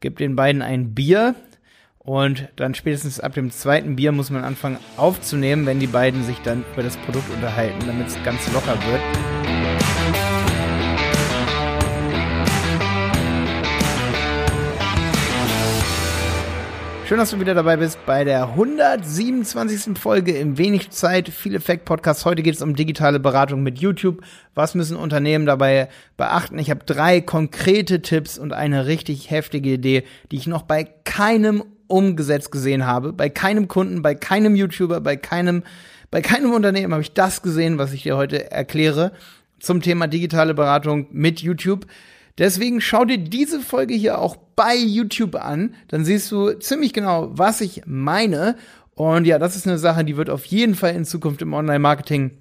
gibt den beiden ein Bier und dann spätestens ab dem zweiten Bier muss man anfangen aufzunehmen, wenn die beiden sich dann über das Produkt unterhalten, damit es ganz locker wird. Schön, dass du wieder dabei bist bei der 127. Folge im Wenig Zeit Viel Effekt Podcast. Heute geht es um digitale Beratung mit YouTube. Was müssen Unternehmen dabei beachten? Ich habe drei konkrete Tipps und eine richtig heftige Idee, die ich noch bei keinem umgesetzt gesehen habe. Bei keinem Kunden, bei keinem YouTuber, bei keinem, bei keinem Unternehmen habe ich das gesehen, was ich dir heute erkläre zum Thema digitale Beratung mit YouTube. Deswegen schau dir diese Folge hier auch bei YouTube an. Dann siehst du ziemlich genau, was ich meine. Und ja, das ist eine Sache, die wird auf jeden Fall in Zukunft im Online-Marketing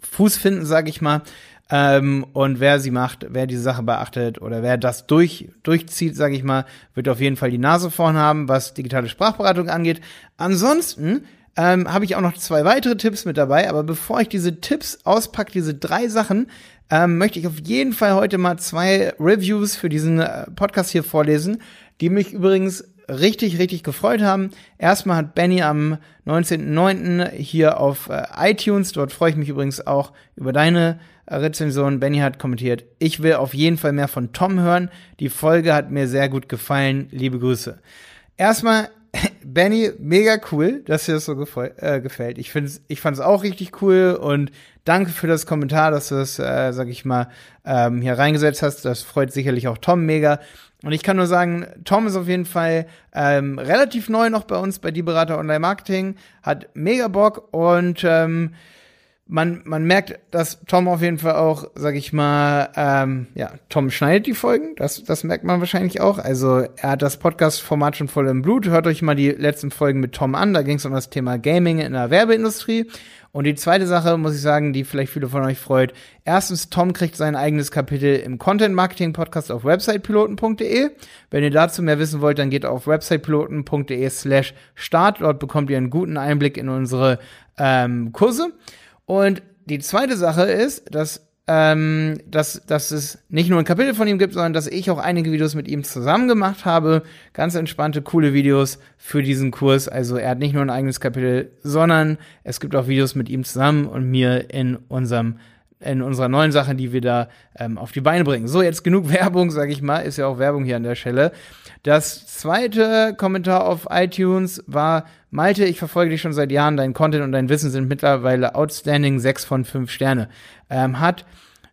Fuß finden, sage ich mal. Ähm, und wer sie macht, wer diese Sache beachtet oder wer das durch, durchzieht, sage ich mal, wird auf jeden Fall die Nase vorn haben, was digitale Sprachberatung angeht. Ansonsten ähm, habe ich auch noch zwei weitere Tipps mit dabei. Aber bevor ich diese Tipps auspacke, diese drei Sachen, ähm, möchte ich auf jeden Fall heute mal zwei Reviews für diesen äh, Podcast hier vorlesen, die mich übrigens richtig, richtig gefreut haben. Erstmal hat Benny am 19.09. hier auf äh, iTunes, dort freue ich mich übrigens auch über deine äh, Rezension. Benny hat kommentiert, ich will auf jeden Fall mehr von Tom hören. Die Folge hat mir sehr gut gefallen. Liebe Grüße. Erstmal Benny, mega cool, dass dir das so äh, gefällt. Ich finde ich fand es auch richtig cool und danke für das Kommentar, dass du das, äh, sag ich mal, ähm, hier reingesetzt hast. Das freut sicherlich auch Tom mega. Und ich kann nur sagen, Tom ist auf jeden Fall ähm, relativ neu noch bei uns bei Die Berater Online Marketing, hat mega Bock und ähm, man, man merkt, dass Tom auf jeden Fall auch, sag ich mal, ähm, ja, Tom schneidet die Folgen, das, das merkt man wahrscheinlich auch. Also er hat das Podcast-Format schon voll im Blut. Hört euch mal die letzten Folgen mit Tom an, da ging es um das Thema Gaming in der Werbeindustrie. Und die zweite Sache, muss ich sagen, die vielleicht viele von euch freut. Erstens, Tom kriegt sein eigenes Kapitel im Content Marketing Podcast auf websitepiloten.de. Wenn ihr dazu mehr wissen wollt, dann geht auf websitepiloten.de slash start. Dort bekommt ihr einen guten Einblick in unsere ähm, Kurse. Und die zweite Sache ist, dass ähm, dass, dass es nicht nur ein Kapitel von ihm gibt, sondern dass ich auch einige Videos mit ihm zusammen gemacht habe. Ganz entspannte, coole Videos für diesen Kurs. Also er hat nicht nur ein eigenes Kapitel, sondern es gibt auch Videos mit ihm zusammen und mir in unserem in unserer neuen Sache, die wir da ähm, auf die Beine bringen. So, jetzt genug Werbung, sag ich mal, ist ja auch Werbung hier an der Stelle. Das zweite Kommentar auf iTunes war, Malte, ich verfolge dich schon seit Jahren, dein Content und dein Wissen sind mittlerweile outstanding, 6 von 5 Sterne. Ähm, hat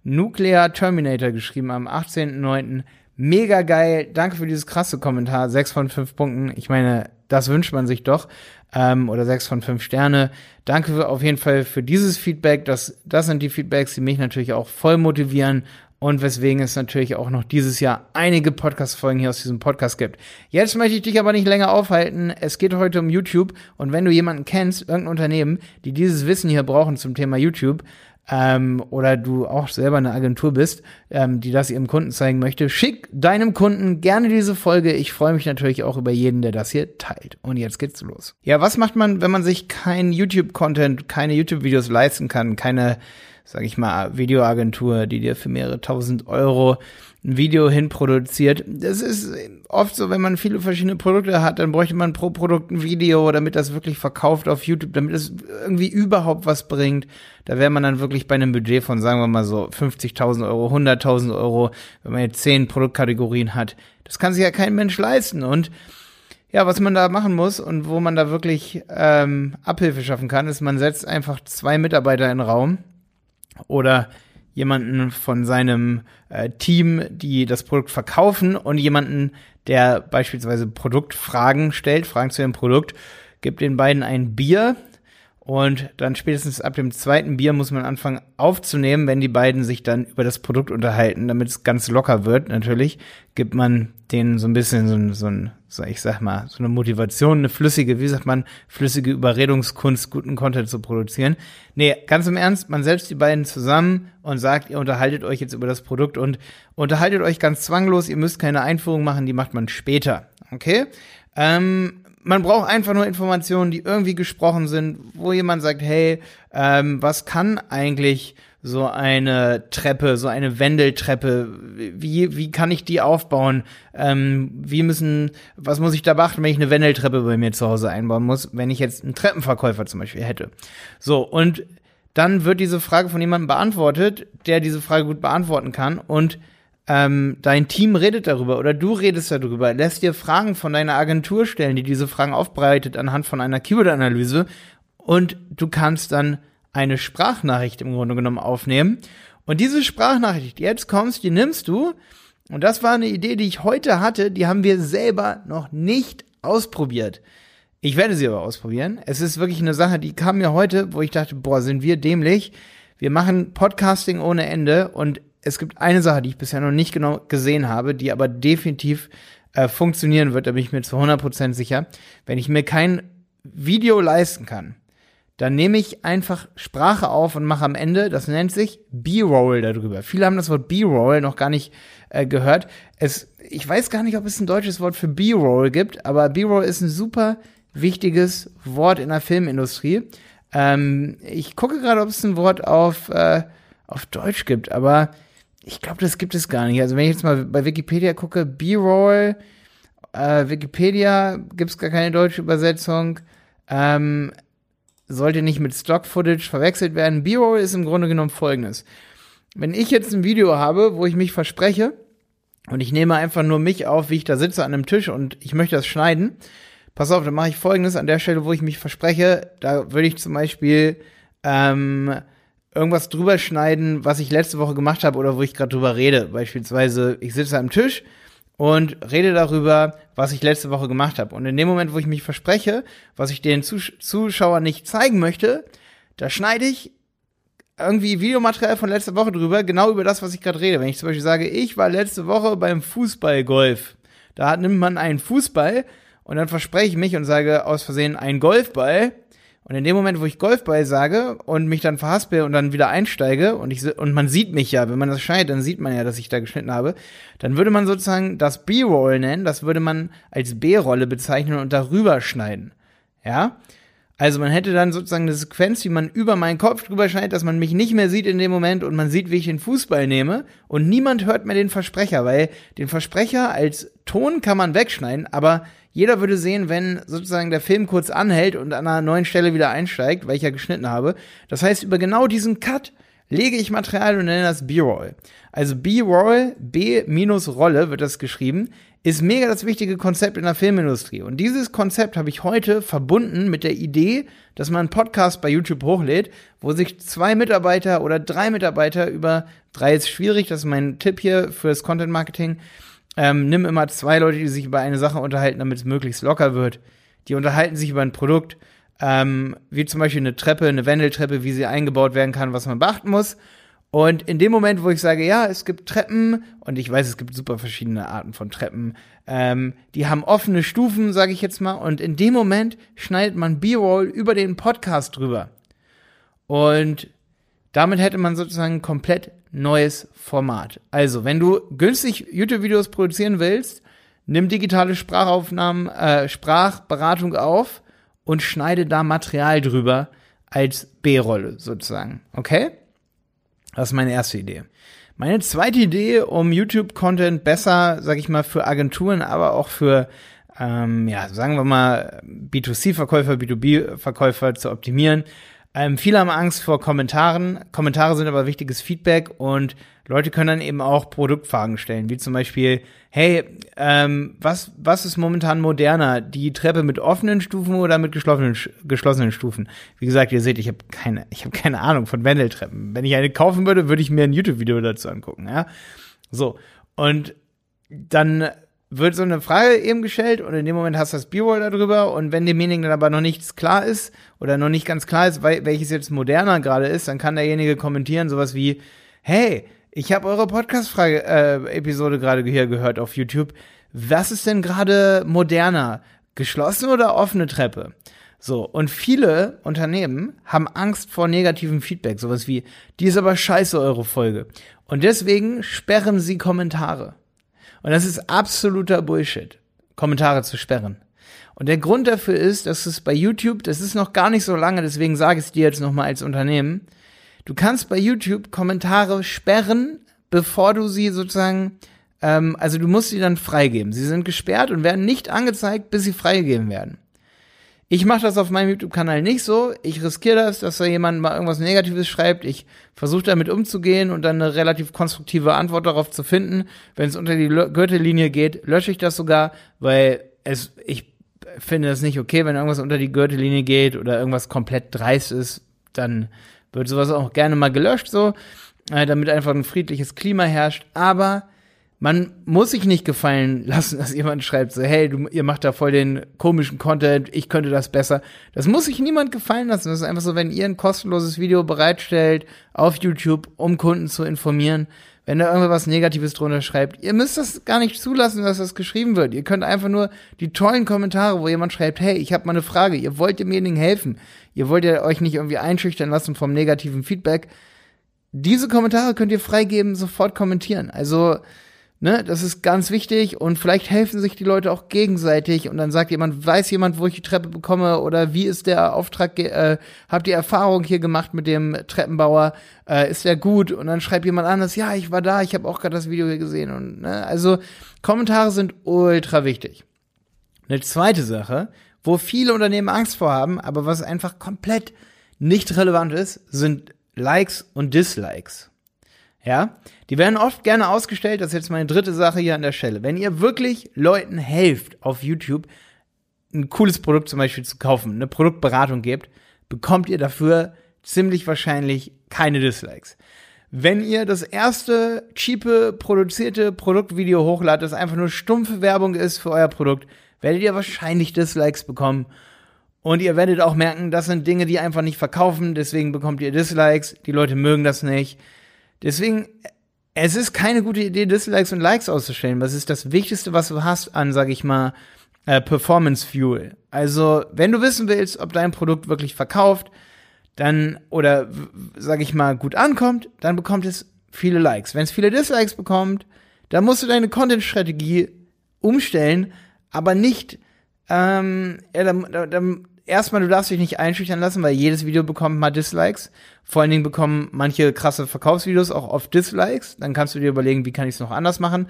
Nuclear Terminator geschrieben am 18.09. Mega geil, danke für dieses krasse Kommentar, 6 von 5 Punkten. Ich meine, das wünscht man sich doch ähm, oder sechs von fünf Sterne. Danke auf jeden Fall für dieses Feedback. Das, das sind die Feedbacks, die mich natürlich auch voll motivieren und weswegen es natürlich auch noch dieses Jahr einige Podcast-Folgen hier aus diesem Podcast gibt. Jetzt möchte ich dich aber nicht länger aufhalten. Es geht heute um YouTube und wenn du jemanden kennst, irgendein Unternehmen, die dieses Wissen hier brauchen zum Thema YouTube, ähm, oder du auch selber eine Agentur bist, ähm, die das ihrem Kunden zeigen möchte, schick deinem Kunden gerne diese Folge. Ich freue mich natürlich auch über jeden, der das hier teilt. Und jetzt geht's los. Ja, was macht man, wenn man sich kein YouTube-Content, keine YouTube-Videos leisten kann, keine sag ich mal, Videoagentur, die dir für mehrere tausend Euro ein Video hinproduziert. Das ist oft so, wenn man viele verschiedene Produkte hat, dann bräuchte man pro Produkt ein Video, damit das wirklich verkauft auf YouTube, damit es irgendwie überhaupt was bringt. Da wäre man dann wirklich bei einem Budget von, sagen wir mal so, 50.000 Euro, 100.000 Euro, wenn man jetzt zehn Produktkategorien hat. Das kann sich ja kein Mensch leisten. Und ja, was man da machen muss und wo man da wirklich ähm, Abhilfe schaffen kann, ist, man setzt einfach zwei Mitarbeiter in den Raum, oder jemanden von seinem äh, Team, die das Produkt verkaufen und jemanden, der beispielsweise Produktfragen stellt, Fragen zu dem Produkt, gibt den beiden ein Bier und dann spätestens ab dem zweiten Bier muss man anfangen aufzunehmen, wenn die beiden sich dann über das Produkt unterhalten, damit es ganz locker wird. Natürlich gibt man denen so ein bisschen so, so ein, so ich sag mal, so eine Motivation, eine flüssige, wie sagt man, flüssige Überredungskunst, guten Content zu produzieren. Nee, ganz im Ernst, man setzt die beiden zusammen und sagt, ihr unterhaltet euch jetzt über das Produkt und unterhaltet euch ganz zwanglos, ihr müsst keine Einführung machen, die macht man später. Okay? Ähm, man braucht einfach nur Informationen, die irgendwie gesprochen sind, wo jemand sagt, hey, ähm, was kann eigentlich so eine Treppe, so eine Wendeltreppe, wie, wie kann ich die aufbauen? Ähm, wie müssen, was muss ich da beachten, wenn ich eine Wendeltreppe bei mir zu Hause einbauen muss, wenn ich jetzt einen Treppenverkäufer zum Beispiel hätte? So, und dann wird diese Frage von jemandem beantwortet, der diese Frage gut beantworten kann und ähm, dein Team redet darüber oder du redest darüber, lässt dir Fragen von deiner Agentur stellen, die diese Fragen aufbereitet anhand von einer Keyword-Analyse und du kannst dann eine Sprachnachricht im Grunde genommen aufnehmen. Und diese Sprachnachricht, die jetzt kommst, die nimmst du. Und das war eine Idee, die ich heute hatte, die haben wir selber noch nicht ausprobiert. Ich werde sie aber ausprobieren. Es ist wirklich eine Sache, die kam mir heute, wo ich dachte, boah, sind wir dämlich. Wir machen Podcasting ohne Ende und es gibt eine Sache, die ich bisher noch nicht genau gesehen habe, die aber definitiv äh, funktionieren wird, da bin ich mir zu 100% sicher. Wenn ich mir kein Video leisten kann, dann nehme ich einfach Sprache auf und mache am Ende, das nennt sich B-Roll darüber. Viele haben das Wort B-Roll noch gar nicht äh, gehört. Es, ich weiß gar nicht, ob es ein deutsches Wort für B-Roll gibt, aber B-Roll ist ein super wichtiges Wort in der Filmindustrie. Ähm, ich gucke gerade, ob es ein Wort auf, äh, auf Deutsch gibt, aber ich glaube, das gibt es gar nicht. Also wenn ich jetzt mal bei Wikipedia gucke, B-Roll, äh, Wikipedia gibt es gar keine deutsche Übersetzung. Ähm, sollte nicht mit Stock-Footage verwechselt werden. B-Roll ist im Grunde genommen folgendes. Wenn ich jetzt ein Video habe, wo ich mich verspreche und ich nehme einfach nur mich auf, wie ich da sitze an einem Tisch und ich möchte das schneiden, pass auf, dann mache ich folgendes an der Stelle, wo ich mich verspreche, da würde ich zum Beispiel ähm, irgendwas drüber schneiden, was ich letzte Woche gemacht habe oder wo ich gerade drüber rede. Beispielsweise, ich sitze am Tisch und rede darüber, was ich letzte Woche gemacht habe. Und in dem Moment, wo ich mich verspreche, was ich den Zus Zuschauern nicht zeigen möchte, da schneide ich irgendwie Videomaterial von letzter Woche drüber, genau über das, was ich gerade rede. Wenn ich zum Beispiel sage, ich war letzte Woche beim Fußballgolf, da nimmt man einen Fußball und dann verspreche ich mich und sage aus Versehen einen Golfball und in dem Moment, wo ich Golfball sage und mich dann verhaspel und dann wieder einsteige und ich und man sieht mich ja, wenn man das schneidet, dann sieht man ja, dass ich da geschnitten habe, dann würde man sozusagen das B-Roll nennen, das würde man als B-Rolle bezeichnen und darüber schneiden. Ja? Also man hätte dann sozusagen eine Sequenz, wie man über meinen Kopf drüber schneidet, dass man mich nicht mehr sieht in dem Moment und man sieht, wie ich den Fußball nehme und niemand hört mehr den Versprecher, weil den Versprecher als Ton kann man wegschneiden, aber jeder würde sehen, wenn sozusagen der Film kurz anhält und an einer neuen Stelle wieder einsteigt, weil ich ja geschnitten habe. Das heißt, über genau diesen Cut lege ich Material und nenne das B-Roll. Also B-Roll, B-Rolle wird das geschrieben, ist mega das wichtige Konzept in der Filmindustrie. Und dieses Konzept habe ich heute verbunden mit der Idee, dass man einen Podcast bei YouTube hochlädt, wo sich zwei Mitarbeiter oder drei Mitarbeiter über, drei ist schwierig, das ist mein Tipp hier fürs Content Marketing, ähm, nimm immer zwei Leute, die sich über eine Sache unterhalten, damit es möglichst locker wird. Die unterhalten sich über ein Produkt, ähm, wie zum Beispiel eine Treppe, eine Wendeltreppe, wie sie eingebaut werden kann, was man beachten muss. Und in dem Moment, wo ich sage, ja, es gibt Treppen, und ich weiß, es gibt super verschiedene Arten von Treppen, ähm, die haben offene Stufen, sage ich jetzt mal, und in dem Moment schneidet man B-Roll über den Podcast drüber. Und damit hätte man sozusagen komplett neues Format. Also, wenn du günstig YouTube-Videos produzieren willst, nimm digitale Sprachaufnahmen, äh, Sprachberatung auf und schneide da Material drüber als B-Rolle sozusagen. Okay? Das ist meine erste Idee. Meine zweite Idee, um YouTube-Content besser, sag ich mal, für Agenturen, aber auch für, ähm, ja, sagen wir mal, B2C-Verkäufer, B2B-Verkäufer zu optimieren, ähm, viele haben Angst vor Kommentaren. Kommentare sind aber wichtiges Feedback und Leute können dann eben auch Produktfragen stellen, wie zum Beispiel, hey, ähm, was, was ist momentan moderner, die Treppe mit offenen Stufen oder mit geschlossenen, geschlossenen Stufen? Wie gesagt, ihr seht, ich habe keine, ich habe keine Ahnung von Wendeltreppen. Wenn ich eine kaufen würde, würde ich mir ein YouTube-Video dazu angucken, ja. So. Und dann wird so eine Frage eben gestellt und in dem Moment hast du das B-Roll darüber und wenn demjenigen dann aber noch nichts klar ist oder noch nicht ganz klar ist, welches jetzt moderner gerade ist, dann kann derjenige kommentieren sowas wie, hey, ich habe eure Podcast-Frage-Episode äh, gerade hier gehört auf YouTube. Was ist denn gerade moderner? Geschlossene oder offene Treppe? So, und viele Unternehmen haben Angst vor negativem Feedback, sowas wie, die ist aber scheiße, eure Folge. Und deswegen sperren sie Kommentare. Und das ist absoluter Bullshit, Kommentare zu sperren. Und der Grund dafür ist, dass es bei YouTube, das ist noch gar nicht so lange, deswegen sage ich es dir jetzt nochmal als Unternehmen, du kannst bei YouTube Kommentare sperren, bevor du sie sozusagen, ähm, also du musst sie dann freigeben. Sie sind gesperrt und werden nicht angezeigt, bis sie freigegeben werden. Ich mache das auf meinem YouTube-Kanal nicht so. Ich riskiere das, dass da jemand mal irgendwas Negatives schreibt. Ich versuche damit umzugehen und dann eine relativ konstruktive Antwort darauf zu finden. Wenn es unter die Gürtellinie geht, lösche ich das sogar, weil es, ich finde das nicht okay, wenn irgendwas unter die Gürtellinie geht oder irgendwas komplett dreist ist, dann wird sowas auch gerne mal gelöscht, so, äh, damit einfach ein friedliches Klima herrscht. Aber man muss sich nicht gefallen lassen, dass jemand schreibt so, hey, du, ihr macht da voll den komischen Content, ich könnte das besser. Das muss sich niemand gefallen lassen. Das ist einfach so, wenn ihr ein kostenloses Video bereitstellt auf YouTube, um Kunden zu informieren, wenn da irgendwas Negatives drunter schreibt, ihr müsst das gar nicht zulassen, dass das geschrieben wird. Ihr könnt einfach nur die tollen Kommentare, wo jemand schreibt, hey, ich habe mal eine Frage, ihr wollt demjenigen helfen, ihr wollt ja euch nicht irgendwie einschüchtern lassen vom negativen Feedback. Diese Kommentare könnt ihr freigeben, sofort kommentieren. Also Ne, das ist ganz wichtig und vielleicht helfen sich die Leute auch gegenseitig und dann sagt jemand, weiß jemand, wo ich die Treppe bekomme oder wie ist der Auftrag, äh, habt ihr Erfahrung hier gemacht mit dem Treppenbauer, äh, ist der gut und dann schreibt jemand anders, ja, ich war da, ich habe auch gerade das Video hier gesehen und ne, also Kommentare sind ultra wichtig. Eine zweite Sache, wo viele Unternehmen Angst vor haben, aber was einfach komplett nicht relevant ist, sind Likes und Dislikes. Ja, die werden oft gerne ausgestellt. Das ist jetzt meine dritte Sache hier an der Stelle. Wenn ihr wirklich Leuten helft auf YouTube, ein cooles Produkt zum Beispiel zu kaufen, eine Produktberatung gebt, bekommt ihr dafür ziemlich wahrscheinlich keine Dislikes. Wenn ihr das erste cheape produzierte Produktvideo hochladet, das einfach nur stumpfe Werbung ist für euer Produkt, werdet ihr wahrscheinlich Dislikes bekommen. Und ihr werdet auch merken, das sind Dinge, die einfach nicht verkaufen, deswegen bekommt ihr Dislikes, die Leute mögen das nicht. Deswegen, es ist keine gute Idee, Dislikes und Likes auszustellen. Was ist das Wichtigste, was du hast an, sag ich mal, äh, Performance Fuel? Also, wenn du wissen willst, ob dein Produkt wirklich verkauft, dann, oder, sag ich mal, gut ankommt, dann bekommt es viele Likes. Wenn es viele Dislikes bekommt, dann musst du deine Content-Strategie umstellen, aber nicht, ähm, ja, dann, dann, erstmal, du darfst dich nicht einschüchtern lassen, weil jedes Video bekommt mal Dislikes. Vor allen Dingen bekommen manche krasse Verkaufsvideos auch oft Dislikes. Dann kannst du dir überlegen, wie kann ich es noch anders machen.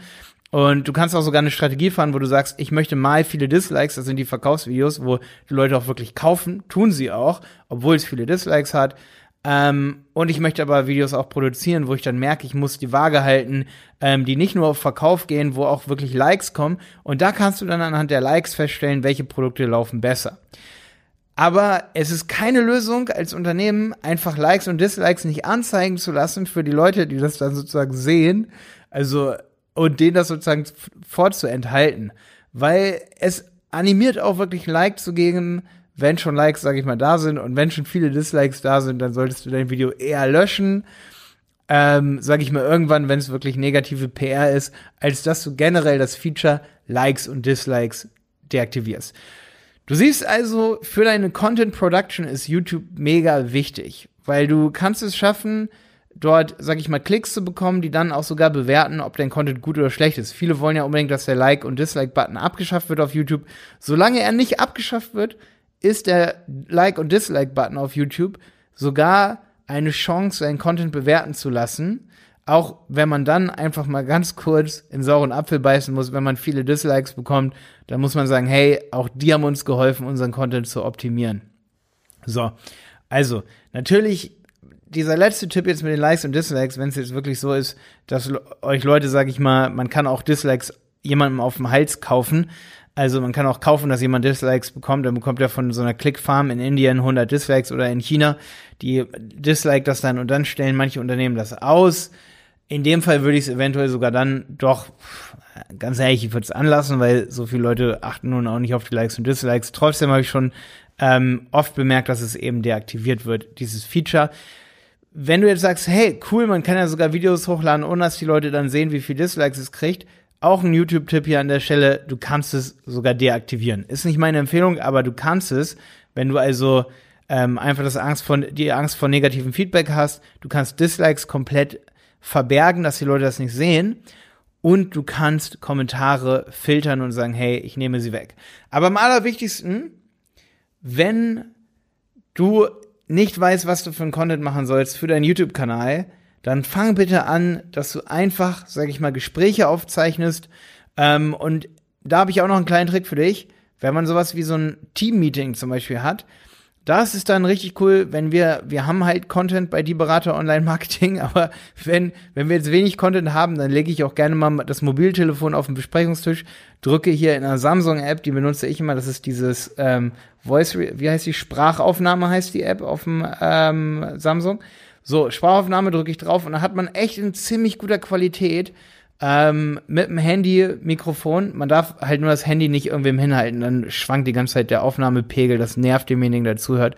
Und du kannst auch sogar eine Strategie fahren, wo du sagst, ich möchte mal viele Dislikes, das sind die Verkaufsvideos, wo die Leute auch wirklich kaufen, tun sie auch, obwohl es viele Dislikes hat. Ähm, und ich möchte aber Videos auch produzieren, wo ich dann merke, ich muss die Waage halten, ähm, die nicht nur auf Verkauf gehen, wo auch wirklich Likes kommen. Und da kannst du dann anhand der Likes feststellen, welche Produkte laufen besser. Aber es ist keine Lösung als Unternehmen, einfach Likes und Dislikes nicht anzeigen zu lassen für die Leute, die das dann sozusagen sehen. Also, und denen das sozusagen vorzuenthalten. Weil es animiert auch wirklich Like zu geben, wenn schon Likes, sag ich mal, da sind. Und wenn schon viele Dislikes da sind, dann solltest du dein Video eher löschen. Ähm, sag ich mal, irgendwann, wenn es wirklich negative PR ist, als dass du generell das Feature Likes und Dislikes deaktivierst. Du siehst also, für deine Content Production ist YouTube mega wichtig, weil du kannst es schaffen, dort, sag ich mal, Klicks zu bekommen, die dann auch sogar bewerten, ob dein Content gut oder schlecht ist. Viele wollen ja unbedingt, dass der Like- und Dislike-Button abgeschafft wird auf YouTube. Solange er nicht abgeschafft wird, ist der Like- und Dislike-Button auf YouTube sogar eine Chance, seinen Content bewerten zu lassen auch wenn man dann einfach mal ganz kurz in sauren Apfel beißen muss, wenn man viele Dislikes bekommt, dann muss man sagen, hey, auch die haben uns geholfen, unseren Content zu optimieren. So, also natürlich dieser letzte Tipp jetzt mit den Likes und Dislikes, wenn es jetzt wirklich so ist, dass euch Leute, sag ich mal, man kann auch Dislikes jemandem auf dem Hals kaufen. Also man kann auch kaufen, dass jemand Dislikes bekommt. Dann bekommt er von so einer Clickfarm in Indien 100 Dislikes oder in China, die dislike das dann und dann stellen manche Unternehmen das aus. In dem Fall würde ich es eventuell sogar dann doch, ganz ehrlich, ich würde es anlassen, weil so viele Leute achten nun auch nicht auf die Likes und Dislikes. Trotzdem habe ich schon ähm, oft bemerkt, dass es eben deaktiviert wird, dieses Feature. Wenn du jetzt sagst, hey, cool, man kann ja sogar Videos hochladen, ohne dass die Leute dann sehen, wie viel Dislikes es kriegt, auch ein YouTube-Tipp hier an der Stelle, du kannst es sogar deaktivieren. Ist nicht meine Empfehlung, aber du kannst es, wenn du also ähm, einfach das Angst von, die Angst vor negativem Feedback hast, du kannst Dislikes komplett verbergen, dass die Leute das nicht sehen. und du kannst Kommentare filtern und sagen, hey, ich nehme sie weg. Aber am allerwichtigsten, wenn du nicht weißt, was du für einen Content machen sollst für deinen YouTube-Kanal, dann fang bitte an, dass du einfach, sag ich mal, Gespräche aufzeichnest. Ähm, und da habe ich auch noch einen kleinen Trick für dich. Wenn man sowas wie so ein Team-Meeting zum Beispiel hat, das ist dann richtig cool, wenn wir, wir haben halt Content bei die Berater Online Marketing, aber wenn, wenn wir jetzt wenig Content haben, dann lege ich auch gerne mal das Mobiltelefon auf den Besprechungstisch, drücke hier in einer Samsung-App, die benutze ich immer, das ist dieses ähm, Voice, wie heißt die, Sprachaufnahme heißt die App auf dem ähm, Samsung. So, Sprachaufnahme drücke ich drauf und da hat man echt in ziemlich guter Qualität ähm, mit dem Handy-Mikrofon. Man darf halt nur das Handy nicht irgendwem hinhalten, dann schwankt die ganze Zeit der Aufnahmepegel, das nervt demjenigen, der zuhört.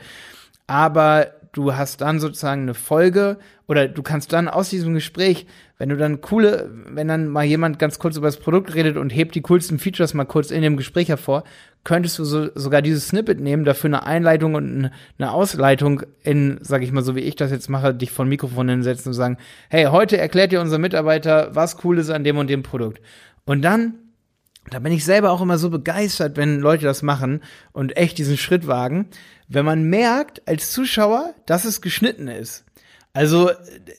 Aber du hast dann sozusagen eine Folge oder du kannst dann aus diesem Gespräch, wenn du dann coole, wenn dann mal jemand ganz kurz über das Produkt redet und hebt die coolsten Features mal kurz in dem Gespräch hervor, könntest du so, sogar dieses Snippet nehmen, dafür eine Einleitung und eine Ausleitung in, sag ich mal, so wie ich das jetzt mache, dich von Mikrofon hinsetzen und sagen, hey, heute erklärt dir unser Mitarbeiter, was cool ist an dem und dem Produkt. Und dann da bin ich selber auch immer so begeistert, wenn Leute das machen und echt diesen Schritt wagen, wenn man merkt als Zuschauer, dass es geschnitten ist. Also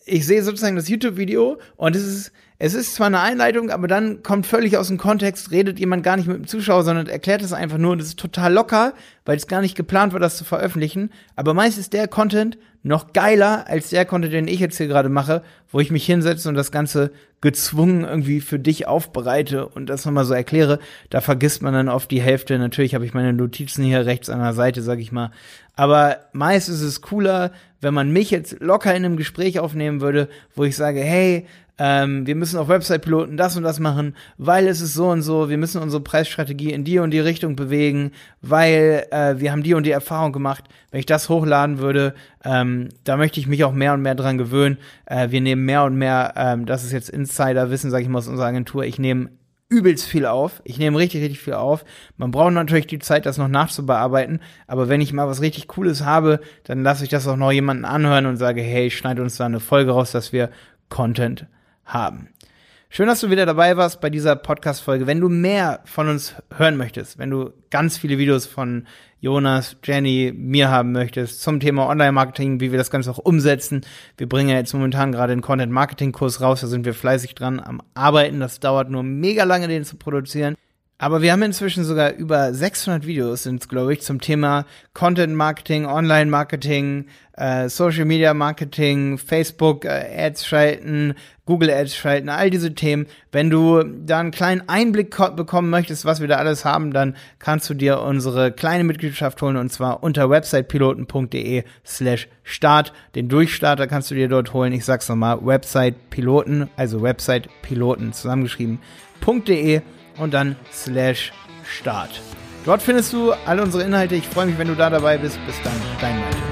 ich sehe sozusagen das YouTube-Video und es ist, es ist zwar eine Einleitung, aber dann kommt völlig aus dem Kontext, redet jemand gar nicht mit dem Zuschauer, sondern erklärt es einfach nur und es ist total locker, weil es gar nicht geplant war, das zu veröffentlichen. Aber meist ist der Content noch geiler als der Content, den ich jetzt hier gerade mache, wo ich mich hinsetze und das Ganze gezwungen irgendwie für dich aufbereite und das nochmal so erkläre. Da vergisst man dann oft die Hälfte. Natürlich habe ich meine Notizen hier rechts an der Seite, sag ich mal. Aber meist ist es cooler, wenn man mich jetzt locker in einem Gespräch aufnehmen würde, wo ich sage, hey, ähm, wir müssen auf Website-Piloten das und das machen, weil es ist so und so, wir müssen unsere Preisstrategie in die und die Richtung bewegen, weil äh, wir haben die und die Erfahrung gemacht. Wenn ich das hochladen würde, ähm, da möchte ich mich auch mehr und mehr dran gewöhnen. Äh, wir nehmen mehr und mehr, ähm, das ist jetzt Insider-Wissen, sage ich mal aus unserer Agentur, ich nehme übelst viel auf. Ich nehme richtig, richtig viel auf. Man braucht natürlich die Zeit, das noch nachzubearbeiten. Aber wenn ich mal was richtig Cooles habe, dann lasse ich das auch noch jemanden anhören und sage, hey, schneid uns da eine Folge raus, dass wir Content haben. Schön, dass du wieder dabei warst bei dieser Podcast-Folge. Wenn du mehr von uns hören möchtest, wenn du ganz viele Videos von Jonas, Jenny, mir haben möchtest zum Thema Online-Marketing, wie wir das Ganze auch umsetzen. Wir bringen ja jetzt momentan gerade einen Content-Marketing-Kurs raus, da sind wir fleißig dran am Arbeiten. Das dauert nur mega lange, den zu produzieren. Aber wir haben inzwischen sogar über 600 Videos, sind glaube ich, zum Thema Content Marketing, Online Marketing, äh, Social Media Marketing, Facebook äh, Ads schalten, Google Ads schalten, all diese Themen. Wenn du da einen kleinen Einblick bekommen möchtest, was wir da alles haben, dann kannst du dir unsere kleine Mitgliedschaft holen und zwar unter websitepiloten.de slash start. Den Durchstarter kannst du dir dort holen. Ich sag's nochmal, Websitepiloten, also Websitepiloten zusammengeschrieben.de und dann slash Start. Dort findest du all unsere Inhalte. Ich freue mich, wenn du da dabei bist. Bis dann, dein Malte.